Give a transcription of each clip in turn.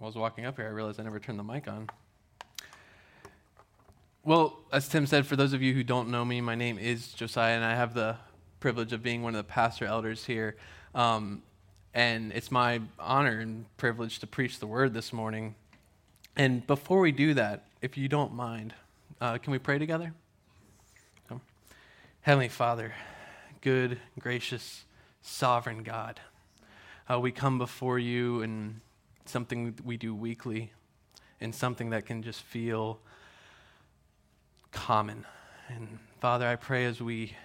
I was walking up here, I realized I never turned the mic on. Well, as Tim said, for those of you who don't know me, my name is Josiah, and I have the privilege of being one of the pastor elders here. Um, and it's my honor and privilege to preach the word this morning. And before we do that, if you don't mind, uh, can we pray together? Come. Heavenly Father, good, gracious, sovereign God, uh, we come before you and something we do weekly and something that can just feel common. And Father, I pray as we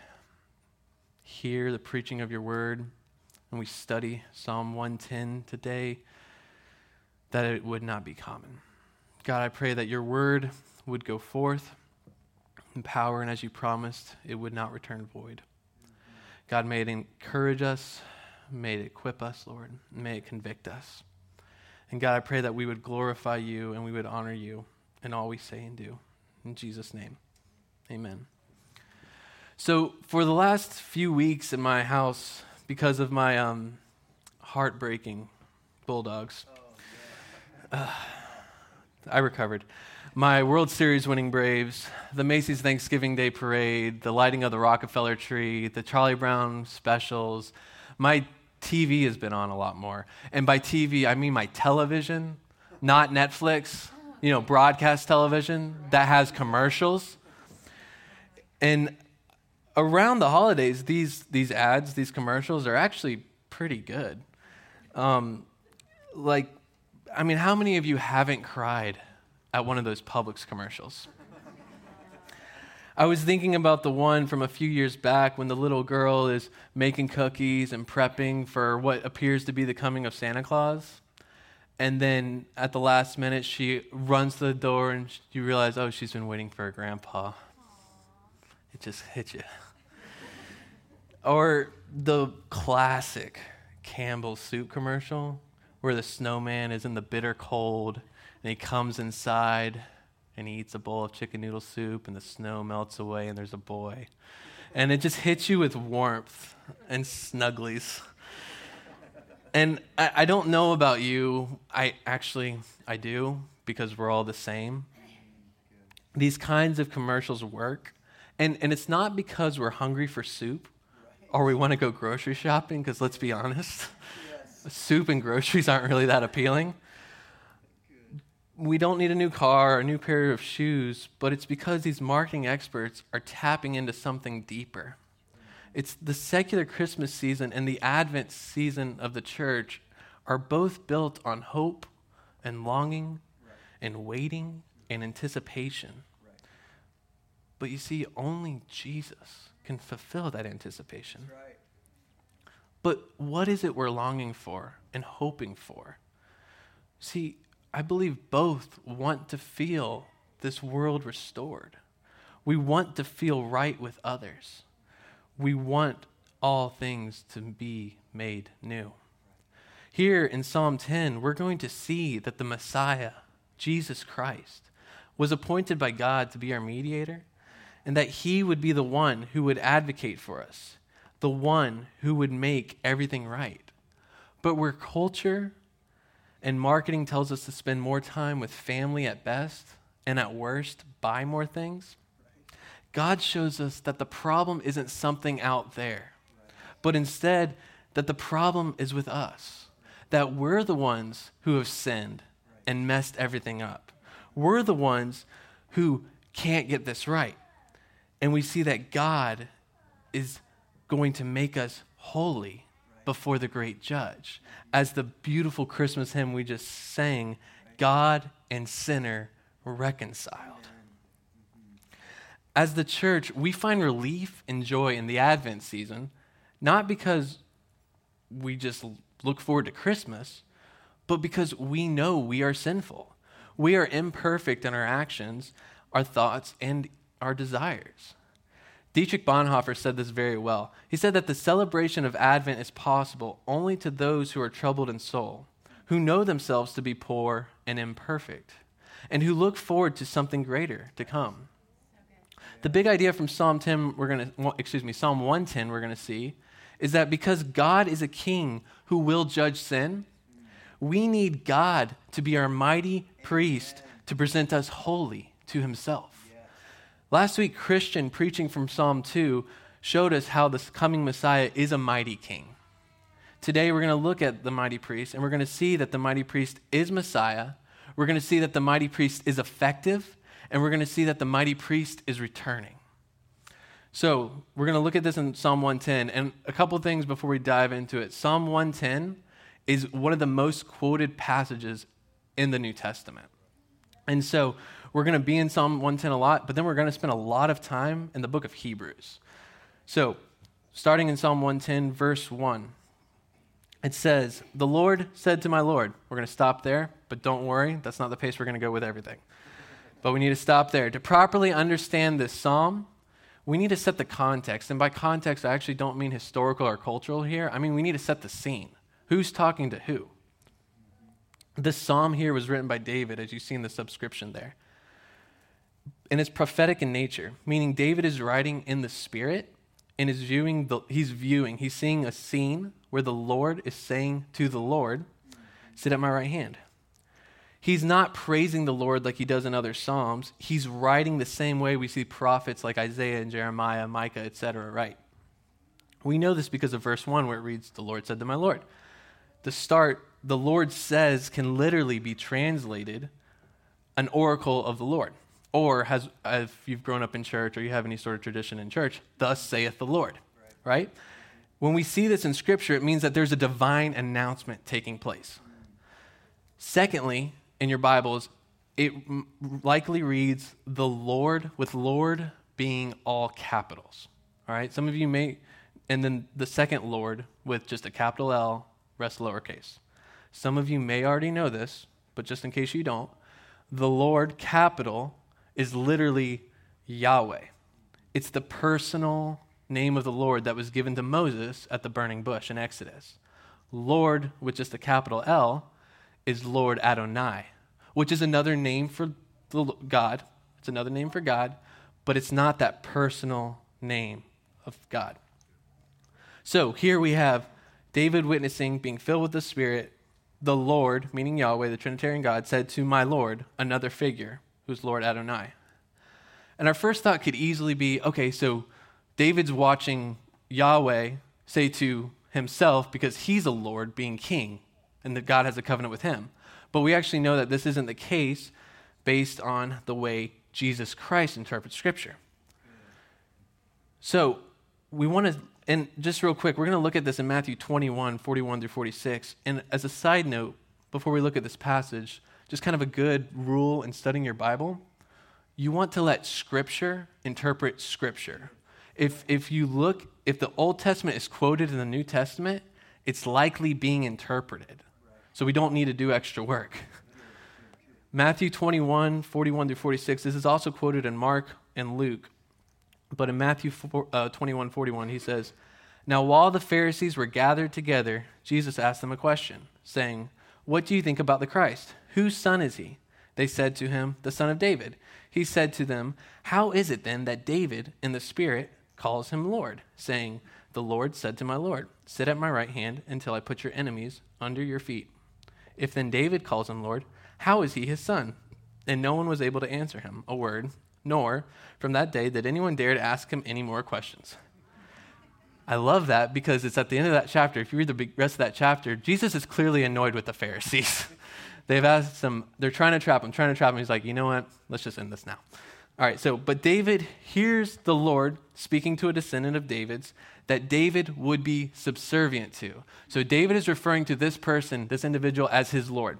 hear the preaching of your word and we study Psalm 110 today, that it would not be common. God, I pray that your word would go forth in power, and as you promised, it would not return void. God, may it encourage us, may it equip us, Lord, may it convict us. And God, I pray that we would glorify you and we would honor you in all we say and do. In Jesus' name, amen. So, for the last few weeks in my house, because of my um, heartbreaking bulldogs, uh, I recovered. My World Series winning Braves, the Macy's Thanksgiving Day Parade, the lighting of the Rockefeller tree, the Charlie Brown specials, my TV has been on a lot more. And by TV, I mean my television, not Netflix, you know, broadcast television that has commercials. And around the holidays, these, these ads, these commercials are actually pretty good. Um, like, I mean, how many of you haven't cried at one of those Publix commercials? I was thinking about the one from a few years back when the little girl is making cookies and prepping for what appears to be the coming of Santa Claus. And then at the last minute, she runs to the door and you realize, oh, she's been waiting for her grandpa. It just hits you. Or the classic Campbell's soup commercial where the snowman is in the bitter cold and he comes inside and he eats a bowl of chicken noodle soup and the snow melts away and there's a boy. And it just hits you with warmth and snugglies. And I, I don't know about you. I actually, I do because we're all the same. These kinds of commercials work. And, and it's not because we're hungry for soup or we want to go grocery shopping, because let's be honest, yes. soup and groceries aren't really that appealing. We don't need a new car or a new pair of shoes, but it's because these marketing experts are tapping into something deeper. It's the secular Christmas season and the Advent season of the church are both built on hope and longing right. and waiting and anticipation. Right. But you see, only Jesus can fulfill that anticipation. Right. But what is it we're longing for and hoping for? See, I believe both want to feel this world restored. We want to feel right with others. We want all things to be made new. Here in Psalm 10, we're going to see that the Messiah, Jesus Christ, was appointed by God to be our mediator and that He would be the one who would advocate for us, the one who would make everything right. But where culture and marketing tells us to spend more time with family at best and at worst buy more things, God shows us that the problem isn't something out there, but instead that the problem is with us, that we're the ones who have sinned and messed everything up. We're the ones who can't get this right. And we see that God is going to make us holy before the great judge. As the beautiful Christmas hymn we just sang, God and sinner reconciled. As the church, we find relief and joy in the Advent season, not because we just look forward to Christmas, but because we know we are sinful. We are imperfect in our actions, our thoughts, and our desires. Dietrich Bonhoeffer said this very well. He said that the celebration of Advent is possible only to those who are troubled in soul, who know themselves to be poor and imperfect, and who look forward to something greater to come. The big idea from Psalm 10 we're going to excuse me, Psalm 110 we're going to see is that because God is a king who will judge sin, We need God to be our mighty priest to present us holy to himself. Last week, Christian preaching from Psalm 2 showed us how this coming Messiah is a mighty king. Today, we're going to look at the mighty priest, and we're going to see that the mighty priest is Messiah. We're going to see that the mighty priest is effective, and we're going to see that the mighty priest is returning. So, we're going to look at this in Psalm 110, and a couple things before we dive into it. Psalm 110 is one of the most quoted passages in the New Testament. And so, we're going to be in Psalm 110 a lot, but then we're going to spend a lot of time in the book of Hebrews. So, starting in Psalm 110, verse 1 it says, The Lord said to my Lord, we're going to stop there, but don't worry, that's not the pace we're going to go with everything. But we need to stop there. To properly understand this psalm, we need to set the context. And by context, I actually don't mean historical or cultural here. I mean, we need to set the scene. Who's talking to who? This psalm here was written by David, as you see in the subscription there. And it's prophetic in nature, meaning David is writing in the Spirit and is viewing the, he's viewing, he's seeing a scene where the Lord is saying to the Lord, Sit at my right hand. He's not praising the Lord like he does in other Psalms. He's writing the same way we see prophets like Isaiah and Jeremiah, Micah, etc., right? We know this because of verse 1 where it reads, The Lord said to my Lord. The start, the Lord says, can literally be translated an oracle of the Lord. Or, has, if you've grown up in church or you have any sort of tradition in church, thus saith the Lord, right? right? When we see this in Scripture, it means that there's a divine announcement taking place. Secondly, in your Bibles, it likely reads the Lord with Lord being all capitals. All right, some of you may, and then the second Lord with just a capital L, rest lowercase. Some of you may already know this, but just in case you don't, the Lord capital is literally Yahweh. It's the personal name of the Lord that was given to Moses at the burning bush in Exodus. Lord, with just a capital L, is Lord Adonai, which is another name for God. It's another name for God, but it's not that personal name of God. So here we have David witnessing, being filled with the Spirit. The Lord, meaning Yahweh, the Trinitarian God, said to my Lord, another figure, who's Lord Adonai. And our first thought could easily be okay, so David's watching Yahweh say to himself, because he's a Lord being king, and that God has a covenant with him. But we actually know that this isn't the case based on the way Jesus Christ interprets Scripture. So we want to, and just real quick, we're going to look at this in Matthew 21, 41 through 46. And as a side note, before we look at this passage, just kind of a good rule in studying your Bible, you want to let Scripture interpret Scripture if, if you look, if the Old Testament is quoted in the New Testament, it's likely being interpreted. So we don't need to do extra work. Matthew 21, 41 through 46, this is also quoted in Mark and Luke. But in Matthew 4, uh, 21, 41, he says, Now while the Pharisees were gathered together, Jesus asked them a question, saying, What do you think about the Christ? Whose son is he? They said to him, The son of David. He said to them, How is it then that David, in the Spirit, calls him Lord, saying, The Lord said to my Lord, Sit at my right hand until I put your enemies under your feet. If then David calls him Lord, how is he his son? And no one was able to answer him a word, nor from that day did anyone dare to ask him any more questions. I love that because it's at the end of that chapter. If you read the rest of that chapter, Jesus is clearly annoyed with the Pharisees. They've asked him, they're trying to trap him, trying to trap him. He's like, you know what? Let's just end this now. All right, so, but David hears the Lord speaking to a descendant of David's that David would be subservient to. So David is referring to this person, this individual, as his Lord.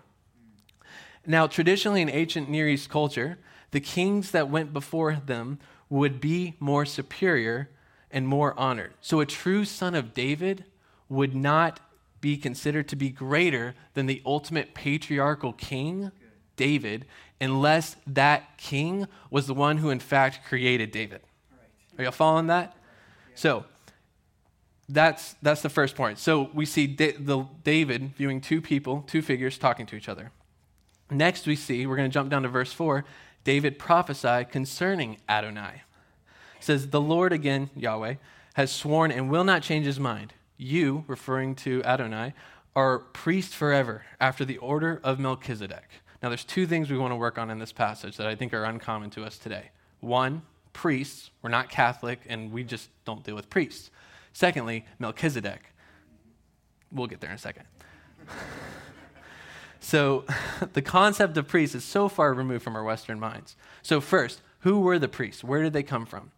Now, traditionally in ancient Near East culture, the kings that went before them would be more superior and more honored. So a true son of David would not be considered to be greater than the ultimate patriarchal king, David, unless that king was the one who, in fact, created David. Are y'all following that? So, that's, that's the first point. So, we see da- the, David viewing two people, two figures talking to each other. Next, we see, we're going to jump down to verse 4, David prophesied concerning Adonai. It says, The Lord, again, Yahweh, has sworn and will not change his mind. You, referring to Adonai, are priest forever after the order of Melchizedek. Now, there's two things we want to work on in this passage that I think are uncommon to us today. One, priests. We're not Catholic, and we just don't deal with priests. Secondly, Melchizedek. We'll get there in a second. so, the concept of priests is so far removed from our Western minds. So, first, who were the priests? Where did they come from?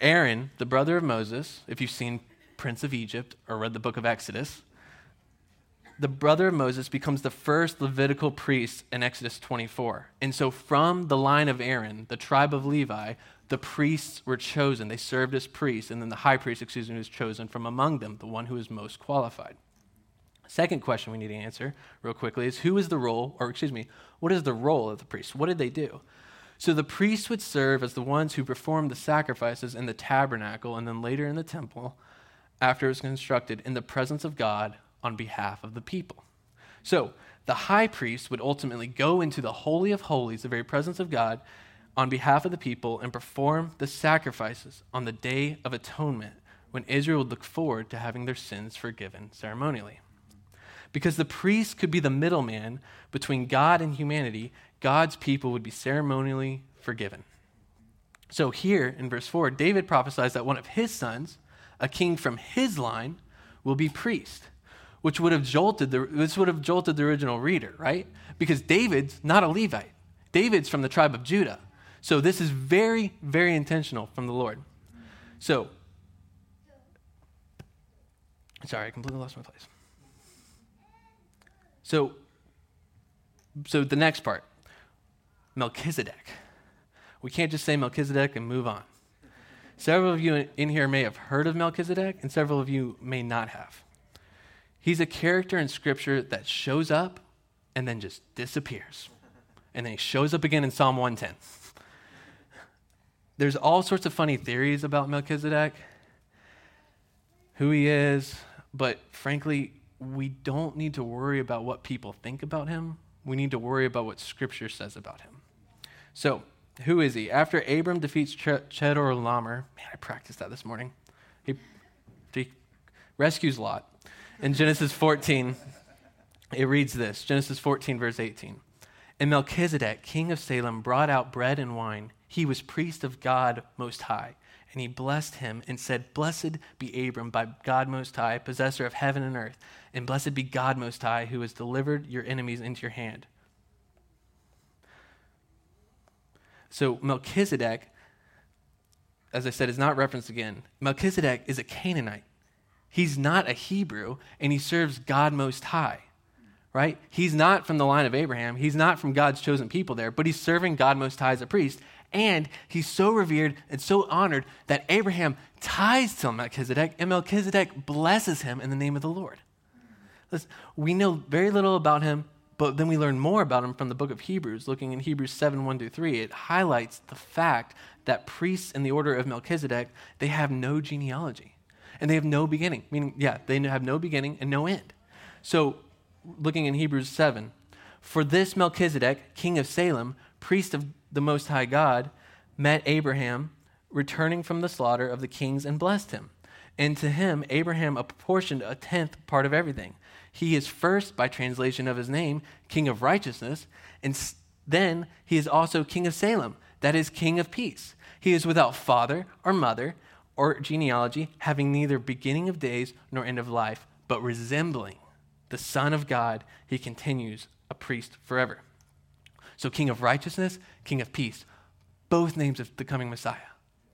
Aaron, the brother of Moses, if you've seen Prince of Egypt or read the book of Exodus, the brother of Moses becomes the first Levitical priest in Exodus 24. And so, from the line of Aaron, the tribe of Levi, the priests were chosen. They served as priests, and then the high priest, excuse me, was chosen from among them, the one who is most qualified. Second question we need to answer real quickly is who is the role, or excuse me, what is the role of the priest? What did they do? So the priests would serve as the ones who performed the sacrifices in the tabernacle and then later in the temple after it was constructed in the presence of God on behalf of the people. So the high priest would ultimately go into the Holy of Holies, the very presence of God, on behalf of the people and perform the sacrifices on the Day of Atonement when Israel would look forward to having their sins forgiven ceremonially. Because the priest could be the middleman between God and humanity, God's people would be ceremonially forgiven. So here in verse 4, David prophesies that one of his sons, a king from his line, will be priest which would have jolted the, this would have jolted the original reader, right? Because David's not a Levite. David's from the tribe of Judah. So this is very, very intentional from the Lord. So, sorry, I completely lost my place. So, so the next part, Melchizedek. We can't just say Melchizedek and move on. Several of you in here may have heard of Melchizedek, and several of you may not have. He's a character in Scripture that shows up and then just disappears. And then he shows up again in Psalm 110. There's all sorts of funny theories about Melchizedek, who he is, but frankly, we don't need to worry about what people think about him. We need to worry about what Scripture says about him. So, who is he? After Abram defeats Ch- Chedorlaomer, man, I practiced that this morning. He, he rescues Lot in Genesis 14, it reads this Genesis 14, verse 18. And Melchizedek, king of Salem, brought out bread and wine. He was priest of God Most High. And he blessed him and said, Blessed be Abram by God Most High, possessor of heaven and earth. And blessed be God Most High, who has delivered your enemies into your hand. So Melchizedek, as I said, is not referenced again. Melchizedek is a Canaanite. He's not a Hebrew, and he serves God Most High, right? He's not from the line of Abraham. He's not from God's chosen people there, but he's serving God Most High as a priest. And he's so revered and so honored that Abraham ties to Melchizedek, and Melchizedek blesses him in the name of the Lord. Listen, we know very little about him, but then we learn more about him from the book of Hebrews. Looking in Hebrews 7 1 through 3, it highlights the fact that priests in the order of Melchizedek, they have no genealogy and they have no beginning. Meaning, yeah, they have no beginning and no end. So, looking in Hebrews 7, for this Melchizedek, king of Salem, priest of the Most High God, met Abraham returning from the slaughter of the kings and blessed him. And to him, Abraham apportioned a tenth part of everything. He is first, by translation of his name, king of righteousness, and then he is also king of Salem, that is, king of peace. He is without father or mother or genealogy, having neither beginning of days nor end of life, but resembling the Son of God, he continues a priest forever. So, King of righteousness, King of peace, both names of the coming Messiah,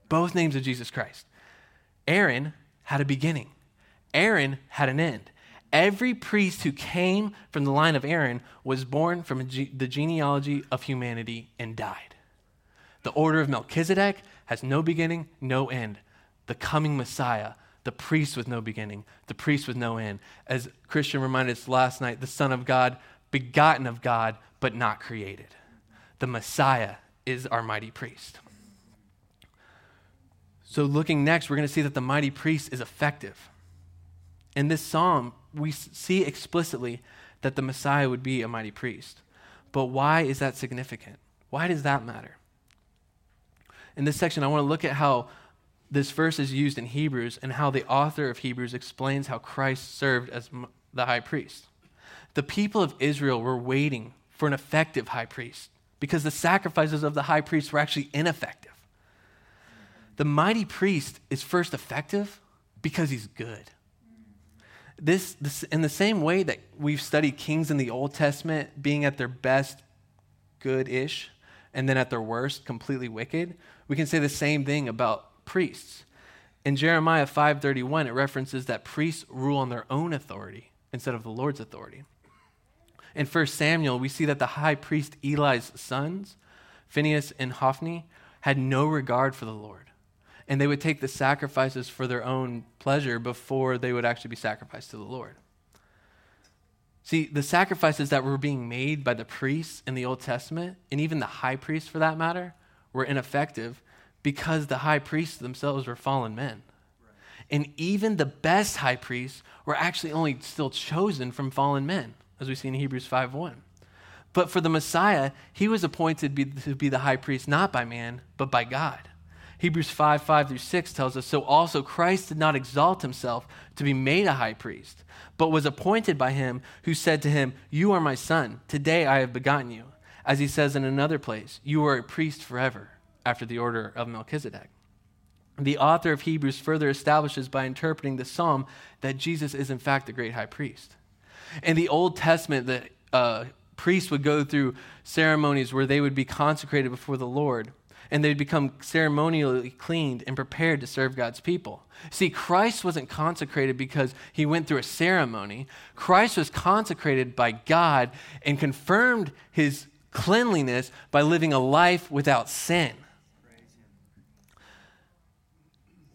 both names of Jesus Christ. Aaron had a beginning, Aaron had an end. Every priest who came from the line of Aaron was born from the genealogy of humanity and died. The order of Melchizedek has no beginning, no end the coming Messiah, the priest with no beginning, the priest with no end. As Christian reminded us last night, the Son of God, begotten of God, but not created. The Messiah is our mighty priest. So, looking next, we're going to see that the mighty priest is effective. In this psalm, we see explicitly that the Messiah would be a mighty priest. But why is that significant? Why does that matter? In this section, I want to look at how this verse is used in Hebrews and how the author of Hebrews explains how Christ served as the high priest. The people of Israel were waiting for an effective high priest because the sacrifices of the high priest were actually ineffective. The mighty priest is first effective because he's good. This, this, in the same way that we've studied kings in the Old Testament being at their best good ish and then at their worst completely wicked, we can say the same thing about priests. In Jeremiah 5:31 it references that priests rule on their own authority instead of the Lord's authority. In 1 Samuel, we see that the high priest Eli's sons, Phinehas and Hophni, had no regard for the Lord. And they would take the sacrifices for their own pleasure before they would actually be sacrificed to the Lord. See, the sacrifices that were being made by the priests in the Old Testament, and even the high priest for that matter, were ineffective because the high priests themselves were fallen men. And even the best high priests were actually only still chosen from fallen men, as we see in Hebrews 5:1. But for the Messiah, he was appointed be, to be the high priest not by man, but by God. Hebrews 5 5 through 6 tells us So also Christ did not exalt himself to be made a high priest, but was appointed by him who said to him, You are my son, today I have begotten you. As he says in another place, You are a priest forever after the order of Melchizedek. The author of Hebrews further establishes by interpreting the psalm that Jesus is, in fact, the great high priest. In the Old Testament, the uh, priests would go through ceremonies where they would be consecrated before the Lord and they'd become ceremonially cleaned and prepared to serve God's people. See, Christ wasn't consecrated because he went through a ceremony. Christ was consecrated by God and confirmed his cleanliness by living a life without sin.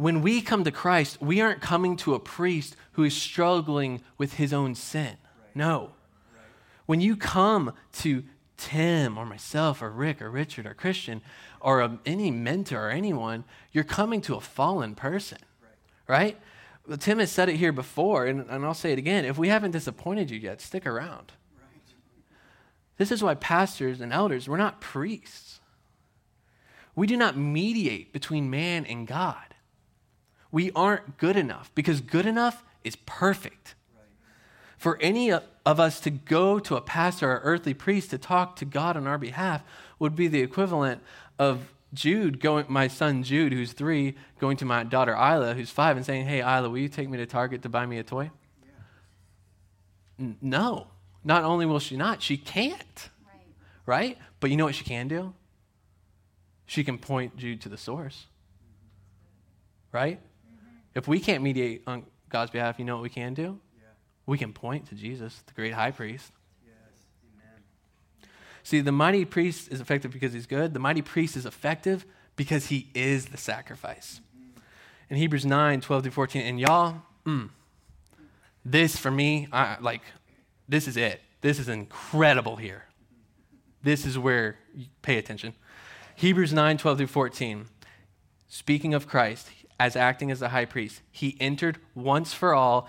when we come to Christ, we aren't coming to a priest who is struggling with his own sin. No. When you come to Tim or myself or Rick or Richard or Christian or a, any mentor or anyone, you're coming to a fallen person, right? Well, Tim has said it here before, and, and I'll say it again. If we haven't disappointed you yet, stick around. This is why pastors and elders, we're not priests. We do not mediate between man and God we aren't good enough because good enough is perfect. For any of us to go to a pastor or earthly priest to talk to God on our behalf would be the equivalent of Jude going, my son Jude, who's three, going to my daughter Isla, who's five, and saying, Hey, Isla, will you take me to Target to buy me a toy? Yeah. N- no. Not only will she not, she can't. Right. right? But you know what she can do? She can point Jude to the source. Right? If we can't mediate on God's behalf, you know what we can do? Yeah. We can point to Jesus, the great high priest. See, the mighty priest is effective because he's good. The mighty priest is effective because he is the sacrifice. In Hebrews 9, 12 through 14, and y'all, mm, this for me, I, like, this is it. This is incredible here. This is where you pay attention. Hebrews 9, 12 through 14. Speaking of Christ, as acting as the high priest. He entered once for all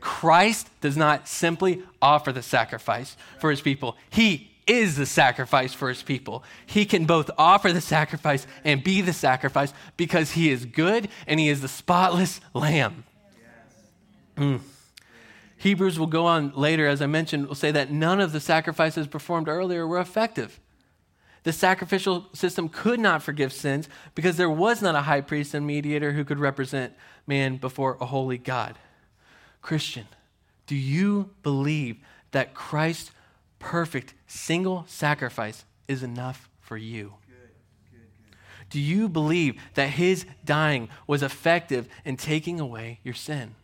Christ does not simply offer the sacrifice for his people, he is the sacrifice for his people. He can both offer the sacrifice and be the sacrifice because he is good and he is the spotless lamb. Mm. Hebrews will go on later, as I mentioned, will say that none of the sacrifices performed earlier were effective. The sacrificial system could not forgive sins because there was not a high priest and mediator who could represent man before a holy God. Christian, do you believe that Christ's perfect single sacrifice is enough for you? Do you believe that his dying was effective in taking away your sin?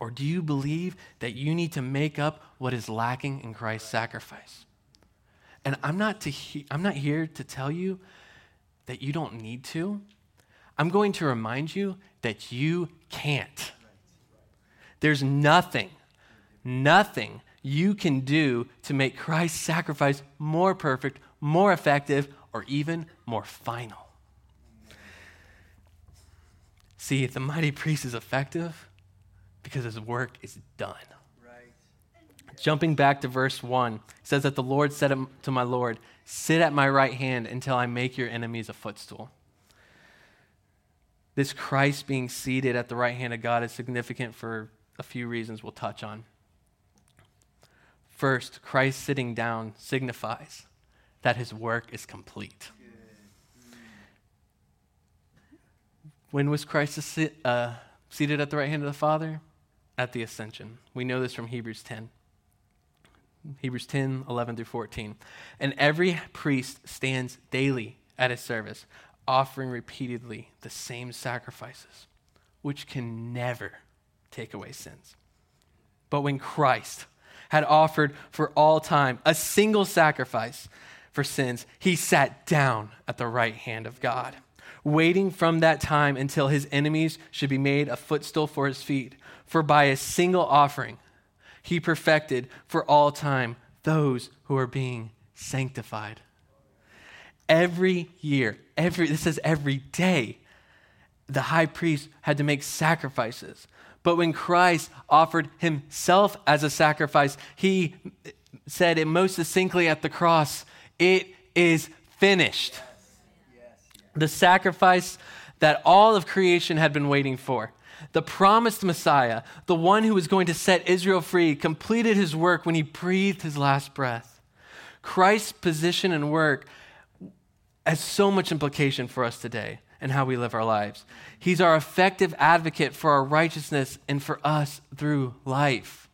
Or do you believe that you need to make up what is lacking in Christ's sacrifice? And I'm not, to he- I'm not here to tell you that you don't need to. I'm going to remind you that you can't. There's nothing, nothing you can do to make Christ's sacrifice more perfect, more effective, or even more final. See, the mighty priest is effective because his work is done. Right. Jumping back to verse 1, it says that the Lord said um, to my Lord, Sit at my right hand until I make your enemies a footstool. This Christ being seated at the right hand of God is significant for a few reasons we'll touch on. First, Christ sitting down signifies that his work is complete. When was Christ sit, uh, seated at the right hand of the Father? At the ascension. We know this from Hebrews 10. Hebrews 10, 11 through 14. And every priest stands daily at his service, offering repeatedly the same sacrifices, which can never take away sins. But when Christ had offered for all time a single sacrifice for sins, he sat down at the right hand of God waiting from that time until his enemies should be made a footstool for his feet. For by a single offering, he perfected for all time those who are being sanctified. Every year, every this says every day, the high priest had to make sacrifices. But when Christ offered himself as a sacrifice, he said it most succinctly at the cross, it is finished the sacrifice that all of creation had been waiting for. The promised Messiah, the one who was going to set Israel free, completed his work when he breathed his last breath. Christ's position and work has so much implication for us today and how we live our lives. He's our effective advocate for our righteousness and for us through life.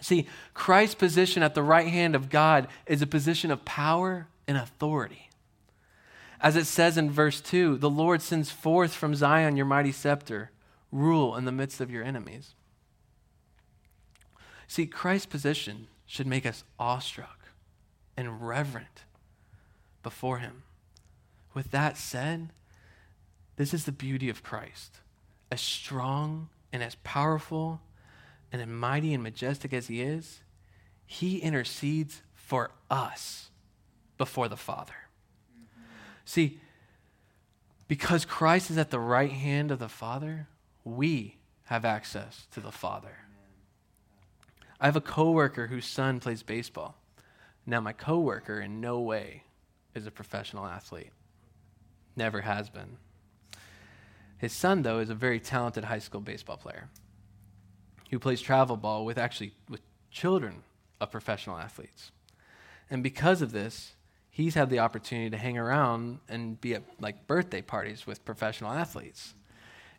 See, Christ's position at the right hand of God is a position of power and authority. As it says in verse 2, the Lord sends forth from Zion your mighty scepter, rule in the midst of your enemies. See, Christ's position should make us awestruck and reverent before him. With that said, this is the beauty of Christ. As strong and as powerful and as mighty and majestic as he is, he intercedes for us before the Father. See, because Christ is at the right hand of the Father, we have access to the Father. I have a coworker whose son plays baseball. Now, my coworker in no way is a professional athlete. Never has been. His son, though, is a very talented high school baseball player who plays travel ball with actually with children of professional athletes. And because of this, he's had the opportunity to hang around and be at like birthday parties with professional athletes.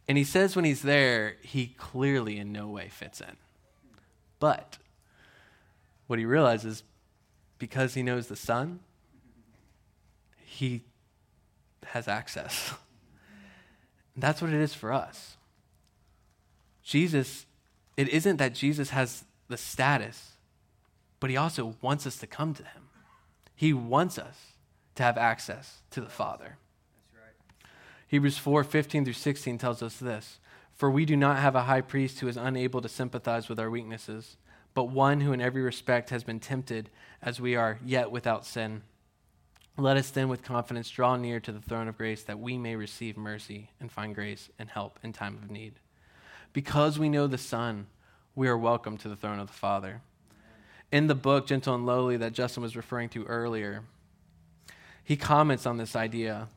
And he says when he's there, he clearly in no way fits in. But what he realizes, because he knows the Son, he has access. That's what it is for us. Jesus, it isn't that Jesus has the status, but he also wants us to come to him. He wants us to have access to the Father. Hebrews 4 15 through 16 tells us this For we do not have a high priest who is unable to sympathize with our weaknesses, but one who in every respect has been tempted as we are, yet without sin. Let us then with confidence draw near to the throne of grace that we may receive mercy and find grace and help in time of need. Because we know the Son, we are welcome to the throne of the Father in the book, Gentle and Lowly, that Justin was referring to earlier, he comments on this idea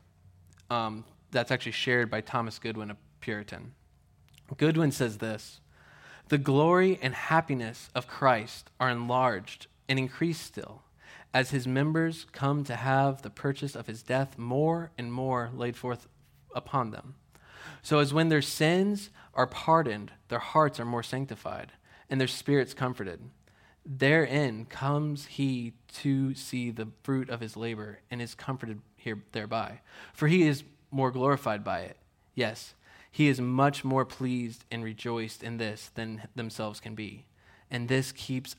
um, that's actually shared by Thomas Goodwin, a Puritan. Goodwin says this The glory and happiness of Christ are enlarged and increased still as his members come to have the purchase of his death more and more laid forth upon them. So, as when their sins are pardoned, their hearts are more sanctified, and their spirits comforted. Therein comes he to see the fruit of his labor and is comforted here thereby. For he is more glorified by it. Yes, he is much more pleased and rejoiced in this than themselves can be. And this keeps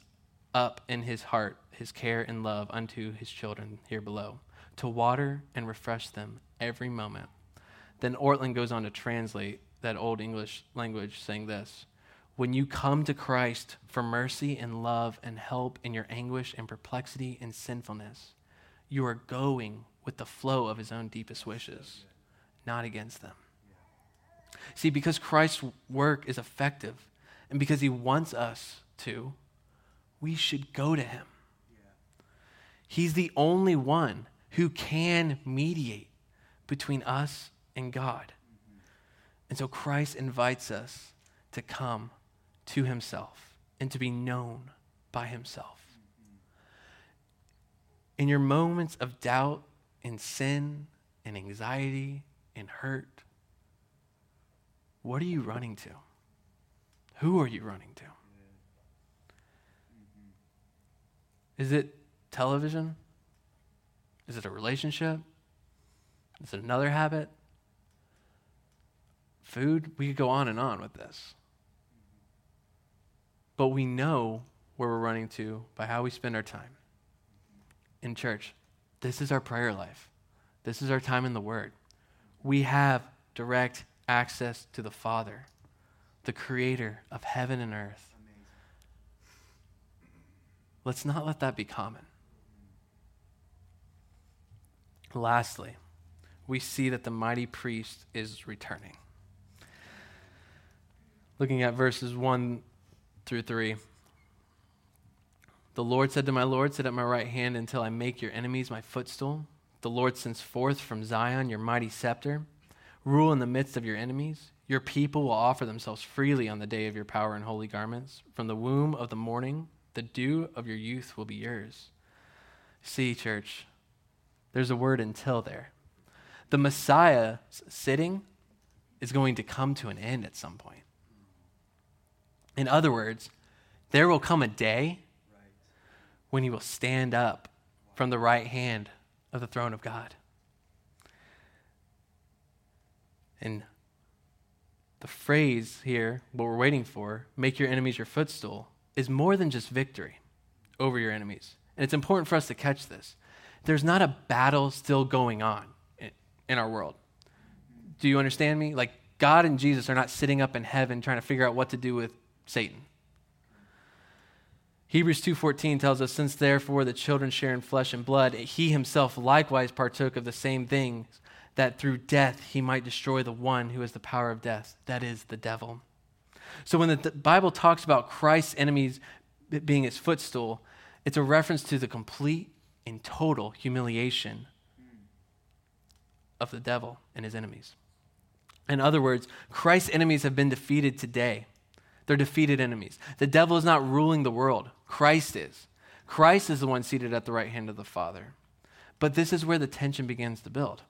up in his heart his care and love unto his children here below, to water and refresh them every moment. Then Ortlund goes on to translate that old English language, saying this when you come to Christ for mercy and love and help in your anguish and perplexity and sinfulness, you are going with the flow of his own deepest wishes, not against them. See, because Christ's work is effective and because he wants us to, we should go to him. He's the only one who can mediate between us and God. And so Christ invites us to come to himself and to be known by himself. In your moments of doubt and sin and anxiety and hurt, what are you running to? Who are you running to? Is it television? Is it a relationship? Is it another habit? Food? We could go on and on with this. But we know where we're running to by how we spend our time. In church, this is our prayer life. This is our time in the Word. We have direct access to the Father, the Creator of heaven and earth. Let's not let that be common. Lastly, we see that the mighty priest is returning. Looking at verses 1 through 3. The Lord said to my Lord, Sit at my right hand until I make your enemies my footstool. The Lord sends forth from Zion your mighty scepter. Rule in the midst of your enemies. Your people will offer themselves freely on the day of your power in holy garments. From the womb of the morning, the dew of your youth will be yours. See, church, there's a word until there. The Messiah sitting is going to come to an end at some point. In other words, there will come a day when he will stand up from the right hand of the throne of God. And the phrase here, what we're waiting for, make your enemies your footstool, is more than just victory over your enemies. And it's important for us to catch this. There's not a battle still going on in, our world. Do you understand me? Like, God and Jesus are not sitting up in heaven trying to figure out what to do with Satan. Hebrews 2:14 tells us since therefore the children share in flesh and blood he himself likewise partook of the same things that through death he might destroy the one who has the power of death that is the devil. So when the Bible talks about Christ's enemies being his footstool it's a reference to the complete and total humiliation of the devil and his enemies. In other words, Christ's enemies have been defeated today. They're defeated enemies. The devil is not ruling the world, Christ is. Christ is the one seated at the right hand of the Father. But this is where the tension begins to build,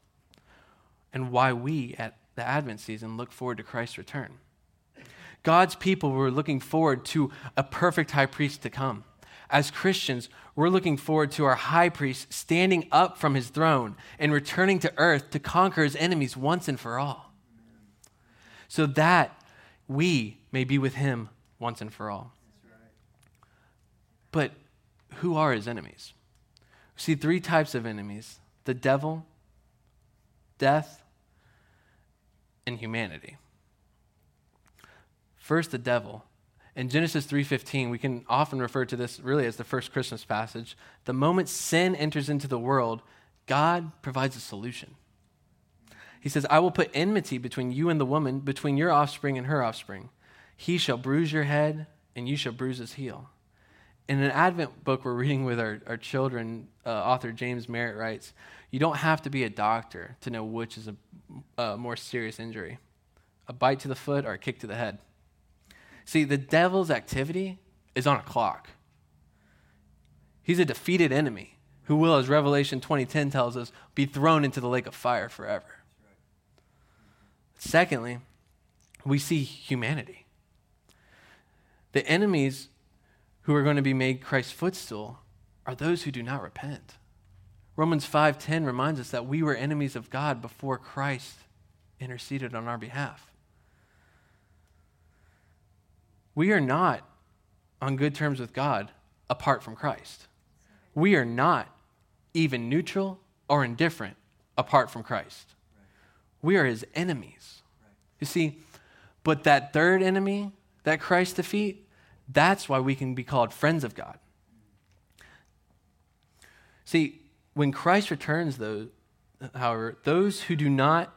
and why we at the Advent season look forward to Christ's return. God's people were looking forward to a perfect high priest to come. As Christians, we're looking forward to our high priest standing up from his throne and returning to earth to conquer his enemies once and for all. So that we may be with him once and for all. But who are his enemies? We see three types of enemies the devil, death, and humanity. First, the devil. In Genesis 3:15, we can often refer to this really as the first Christmas passage. The moment sin enters into the world, God provides a solution. He says, "I will put enmity between you and the woman, between your offspring and her offspring. He shall bruise your head, and you shall bruise his heel." In an Advent book we're reading with our, our children, uh, author James Merritt writes, You don't have to be a doctor to know which is a, a more serious injury a bite to the foot or a kick to the head. See, the devil's activity is on a clock. He's a defeated enemy who will, as Revelation 20:10 tells us, be thrown into the lake of fire forever. Secondly, we see humanity. The enemies who are going to be made Christ's footstool are those who do not repent. Romans 5:10 reminds us that we were enemies of God before Christ interceded on our behalf. We are not on good terms with God apart from Christ. We are not even neutral or indifferent apart from Christ. We are his enemies. You see, but that third enemy, that Christ defeat, that's why we can be called friends of God. See, when Christ returns, though, however, those who do not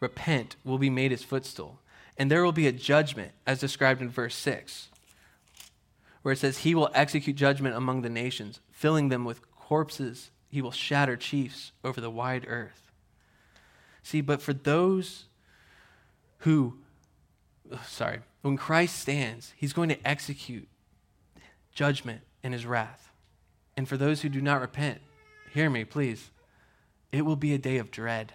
repent will be made his footstool, and there will be a judgment, as described in verse 6, where it says, He will execute judgment among the nations, filling them with corpses. He will shatter chiefs over the wide earth. See, but for those who, sorry, when Christ stands, he's going to execute judgment in his wrath. And for those who do not repent, hear me, please, it will be a day of dread.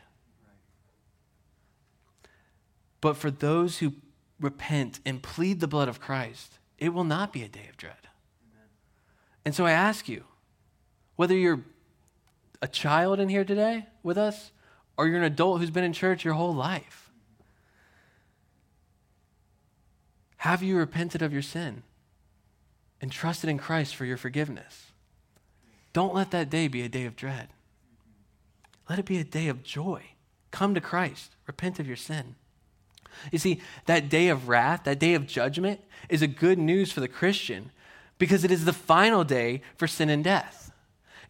But for those who repent and plead the blood of Christ, it will not be a day of dread. And so I ask you, whether you're a child in here today with us, or you're an adult who's been in church your whole life, have you repented of your sin and trusted in Christ for your forgiveness? Don't let that day be a day of dread. Let it be a day of joy. Come to Christ, repent of your sin. You see, that day of wrath, that day of judgment, is a good news for the Christian because it is the final day for sin and death.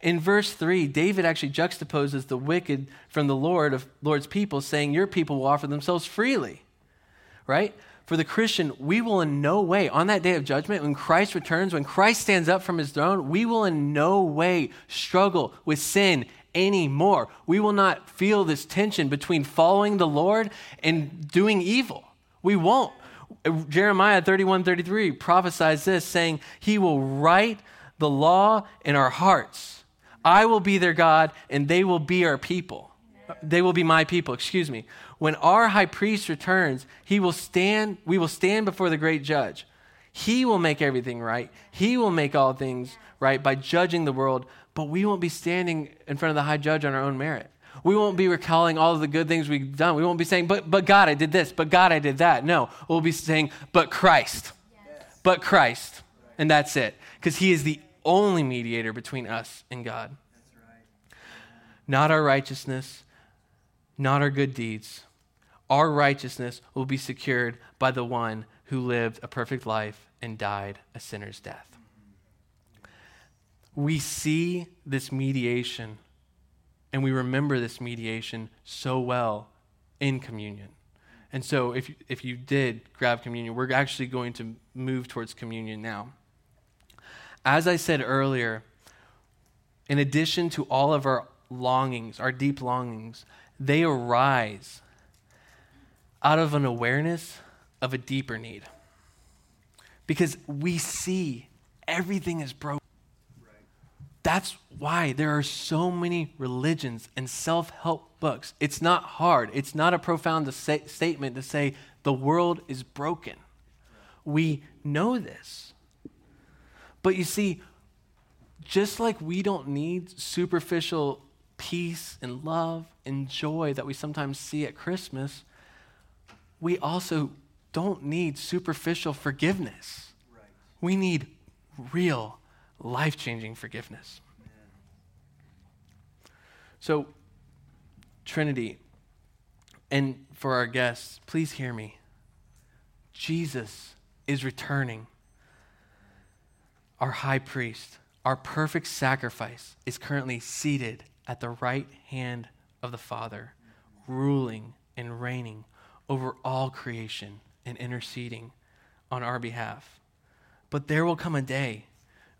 In verse 3, David actually juxtaposes the wicked from the Lord of Lord's people, saying, Your people will offer themselves freely. Right? For the Christian, we will in no way, on that day of judgment, when Christ returns, when Christ stands up from his throne, we will in no way struggle with sin anymore. We will not feel this tension between following the Lord and doing evil. We won't. Jeremiah 31 33 prophesies this, saying, He will write the law in our hearts. I will be their God, and they will be our people. They will be my people, excuse me. When our high priest returns, he will stand, we will stand before the great judge. He will make everything right. He will make all things right by judging the world but we won't be standing in front of the high judge on our own merit. We won't be recalling all of the good things we've done. We won't be saying, but, but God, I did this, but God, I did that. No, we'll be saying, but Christ, yes. but Christ. And that's it. Because he is the only mediator between us and God. Right. Not our righteousness, not our good deeds. Our righteousness will be secured by the one who lived a perfect life and died a sinner's death we see this mediation and we remember this mediation so well in communion. And so, if, if you did grab communion, we're actually going to move towards communion now. As I said earlier, in addition to all of our longings, our deep longings, they arise out of an awareness of a deeper need. Because we see everything is broken. That's why there are so many religions and self help books. It's not hard, it's not a profound say, statement to say the world is broken. We know this. But you see, just like we don't need superficial peace and love and joy that we sometimes see at Christmas, we also don't need superficial forgiveness. Right. We need real life changing forgiveness. So, Trinity, and for our guests, please hear me. Jesus is returning. Our high priest, our perfect sacrifice, is currently seated at the right hand of the Father, ruling and reigning over all creation and interceding on our behalf. But there will come a day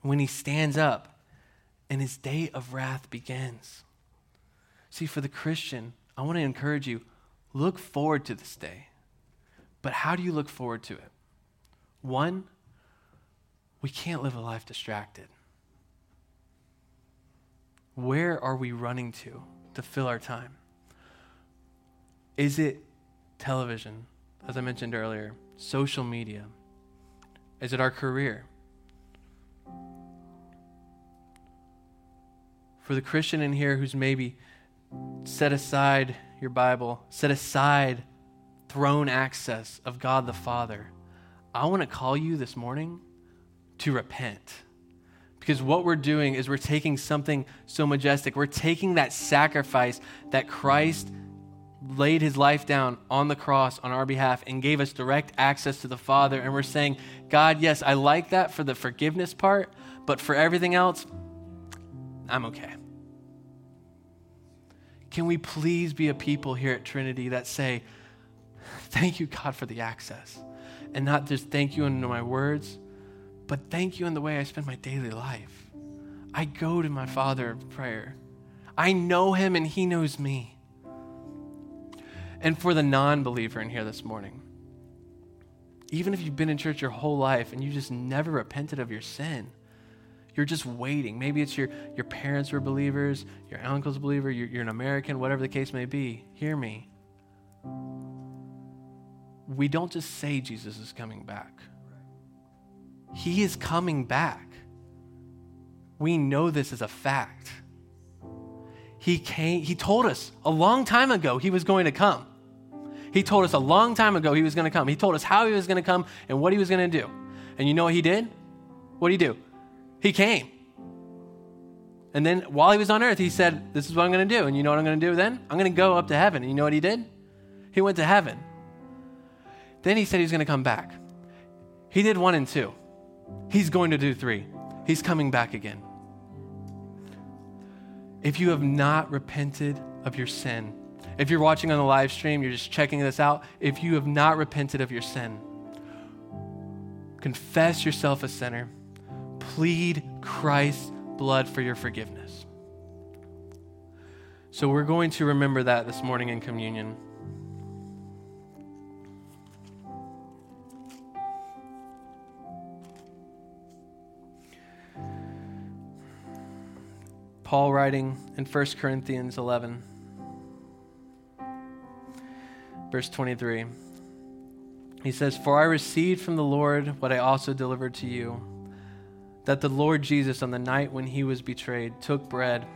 when he stands up and his day of wrath begins. See, for the Christian, I want to encourage you look forward to this day. But how do you look forward to it? One, we can't live a life distracted. Where are we running to to fill our time? Is it television, as I mentioned earlier, social media? Is it our career? For the Christian in here who's maybe set aside your Bible, set aside throne access of God the Father, I want to call you this morning to repent. Because what we're doing is we're taking something so majestic. We're taking that sacrifice that Christ laid his life down on the cross on our behalf and gave us direct access to the Father. And we're saying, God, yes, I like that for the forgiveness part, but for everything else, I'm okay. Can we please be a people here at Trinity that say, Thank you, God, for the access? And not just thank you in my words, but thank you in the way I spend my daily life. I go to my Father in prayer. I know him and he knows me. And for the non believer in here this morning, even if you've been in church your whole life and you just never repented of your sin, you're just waiting. Maybe it's your, your parents were believers, your uncle's a believer, you're, you're an American, whatever the case may be. Hear me. We don't just say Jesus is coming back, He is coming back. We know this as a fact. He came, he told us a long time ago he was going to come. He told us a long time ago he was going to come. He told us how he was going to come and what he was going to do. And you know what he did? What did he do? He came. And then while he was on earth, he said, This is what I'm going to do. And you know what I'm going to do then? I'm going to go up to heaven. And you know what he did? He went to heaven. Then he said he was going to come back. He did one and two. He's going to do three. He's coming back again. If you have not repented of your sin, if you're watching on the live stream, you're just checking this out. If you have not repented of your sin, confess yourself a sinner, plead Christ's blood for your forgiveness. So we're going to remember that this morning in communion. Paul writing in 1 Corinthians 11 verse 23. He says, For I received from the Lord what I also delivered to you that the Lord Jesus, on the night when he was betrayed, took bread,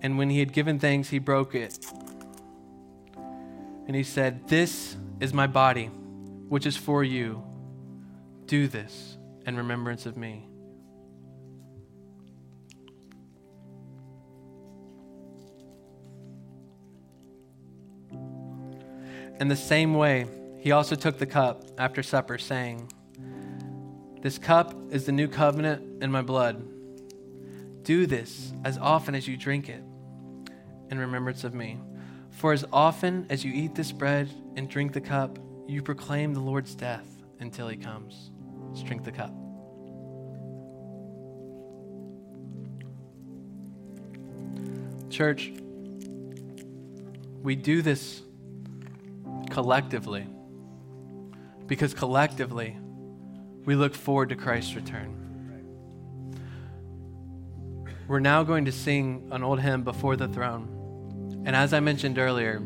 and when he had given thanks, he broke it. And he said, This is my body, which is for you. Do this in remembrance of me. In the same way, he also took the cup after supper, saying, This cup is the new covenant in my blood. Do this as often as you drink it in remembrance of me. For as often as you eat this bread and drink the cup, you proclaim the Lord's death until he comes. Let's drink the cup. Church, we do this collectively. Because collectively, we look forward to Christ's return. We're now going to sing an old hymn before the throne. And as I mentioned earlier,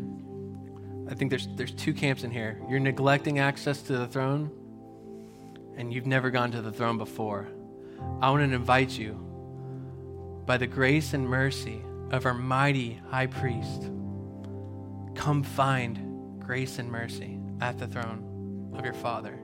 I think there's, there's two camps in here. You're neglecting access to the throne, and you've never gone to the throne before. I want to invite you, by the grace and mercy of our mighty high priest, come find grace and mercy at the throne of your Father.